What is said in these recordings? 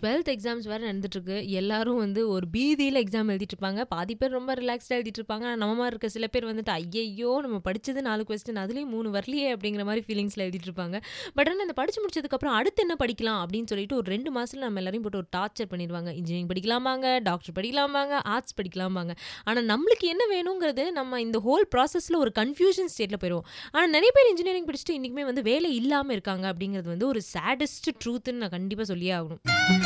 Twelfth exams வேறு நடந்துட்டுருக்கு. எல்லாரும் வந்து ஒரு பீதியில் எக்ஸாம் எழுதிட்டுருப்பாங்க பாதி பேர் ரொம்ப ரிலாக்ஸ்டாக எழுதிட்டுருப்பாங்க இருப்பாங்க. நம்ம மாதிரி இருக்க சில பேர் வந்துட்டு ஐயையோ நம்ம படித்தது நாலு கொஸ்டின் அதுலேயும் மூணு வரலையே அப்படிங்கிற மாதிரி ஃபீலிங்ஸில் எழுதிட்டுருப்பாங்க பட் ஆனால் இந்த படித்து முடிச்சதுக்கப்புறம் அடுத்து என்ன படிக்கலாம் அப்படின்னு சொல்லிட்டு ஒரு ரெண்டு மாதத்தில் நம்ம எல்லாரையும் போட்டு ஒரு டார்ச்சர் பண்ணிடுவாங்க. இன்ஜினியரிங் படிக்கலாமாங்க டாக்டர் படிக்கலாமாங்க ஆர்ட்ஸ் படிக்கலாமாங்க ஆனால் நம்மளுக்கு என்ன வேணுங்கிறது நம்ம இந்த ஹோல் ப்ராசஸில் ஒரு கன்ஃபியூஷன் ஸ்டேட்டில் போயிடுவோம். ஆனால் நிறைய பேர் இன்ஜினியரிங் படிச்சுட்டு இன்றைக்குமே வந்து வேலை இல்லாமல் இருக்காங்க அப்படிங்கிறது வந்து ஒரு சேடஸ்ட் ட்ரூத்துன்னு நான் கண்டிப்பாக சொல்லியே ஆகணும்.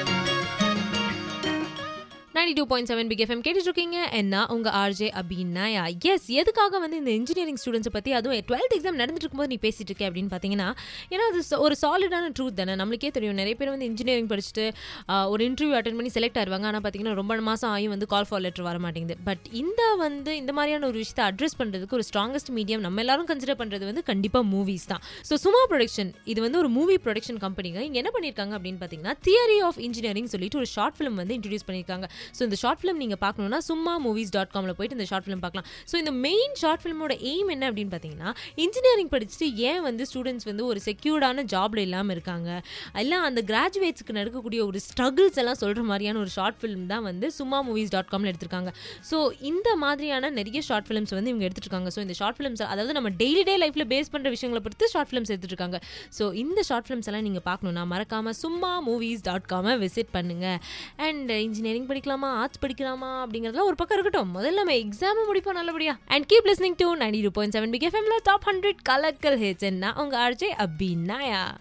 Ninety two point seven Big FM இருக்கீங்க என்ன உங்கள் ஆர்ஜே அபிநாயா? எஸ் எதுக்காக வந்து இந்த இன்ஜினியரிங் ஸ்டூடெண்ட்ஸை பற்றி அதுவும் டுவெல்த் எக்ஸாம் நடந்துட்டு இருக்கும்போது நீ பேசிட்டு இருக்கே அப்படின்னு பார்த்தீங்கன்னா ஏன்னா அது ஒரு சாலிடான ட்ரூத் தானே. நம்மளுக்கே தெரியும் நிறைய பேர் வந்து இன்ஜினியரிங் படிச்சுட்டு ஒரு இன்டர்வியூ அட்டன் பண்ணி செலக்ட் ஆயிருவாங்க. ஆனால் பார்த்தீங்கன்னா ரொம்ப மாதம் ஆகி வந்து கால் ஃபார் லெட்டர் வர மாட்டேங்குது. பட் இந்த வந்து இந்த மாதிரியான ஒரு விஷயத்தை அட்ரஸ் பண்ணுறதுக்கு ஒரு ஸ்ட்ராங்கஸ்ட் மீடியம் நம்ம எல்லாரும் கன்சிடர் பண்ணுறது வந்து கண்டிப்பாக மூவிஸ் தான். ஸோ சுமா ப்ரொடக்ஷன் இது வந்து ஒரு மூவி ப்ரொடக்ஷன் கம்பெனிங்க இங்கே என்ன பண்ணியிருக்காங்க அப்படின்னு பார்த்தீங்கன்னா தியரி ஆஃப் இன்ஜினியரிங் சொல்லிட்டு ஒரு ஷார்ட் ஃபிலிம் வந்து இன்ட்ரடியூஸ் பண்ணியிருக்காங்க ஸோ இந்த ஷார்ட் ஃபிலிம் நீங்கள் பார்க்கணுன்னா சும்மா மூவிஸ் டாட் காமில் போயிட்டு இந்த ஷார்ட் ஃபிலிம் பார்க்கலாம். ஸோ இந்த மெயின் ஷார்ட் ஃபிலிமோட எய்ம் என்ன அப்படின்னு பார்த்தீங்கன்னா இன்ஜினியரிங் படிச்சுட்டு ஏன் வந்து ஸ்டூடெண்ட்ஸ் வந்து ஒரு செக்யூர்டான ஜாப்ல இல்லாமல் இருக்காங்க? எல்லாம் அந்த கிராஜுவேட்ஸ்க்கு நடக்கக்கூடிய ஒரு ஸ்ட்ரகிள்ஸ் எல்லாம் சொல்கிற மாதிரியான ஒரு ஷார்ட் ஃபிலிம் தான் வந்து சும்மா மூவிஸ் டாட் காமில் எடுத்திருக்காங்க. ஸோ இந்த மாதிரியான நிறைய ஷார்ட் ஃபிலிம்ஸ் வந்து இவங்க எடுத்துருக்காங்க. ஸோ இந்த ஷார்ட் ஃபிலிம்ஸ் அதாவது நம்ம டெய்லி டே லைஃப்பில் பேஸ் பண்ணுற விஷயங்களை பொறுத்து ஷார்ட் ஃபிலிம்ஸ் எடுத்துருக்காங்க. ஸோ இந்த ஷார்ட் ஃபிலிம்ஸ் எல்லாம் நீங்கள் பார்க்கணுன்னா மறக்காமல் சும்மா மூவிஸ் டாட் காமை விசிட் பண்ணுங்கள் அண்ட் இன்ஜினியரிங் படிக்கலாம்? ஆர்ட்ஸ் படிக்கலாமா அப்படிங்கிறதுலாம் ஒரு பக்கம் இருக்கட்டும். முதல்ல நம்ம எக்ஸாம் முடிப்போம் நல்லபடியா. And keep listening to ninety two point seven Big எஃப்எம்ல டாப் ஹண்ட்ரட் கலக்கல் ஹெச் என்ன உங்க ஆர்ஜே அபிநாயா?